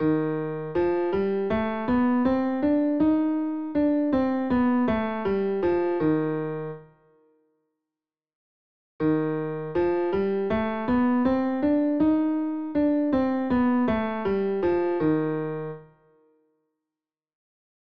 you.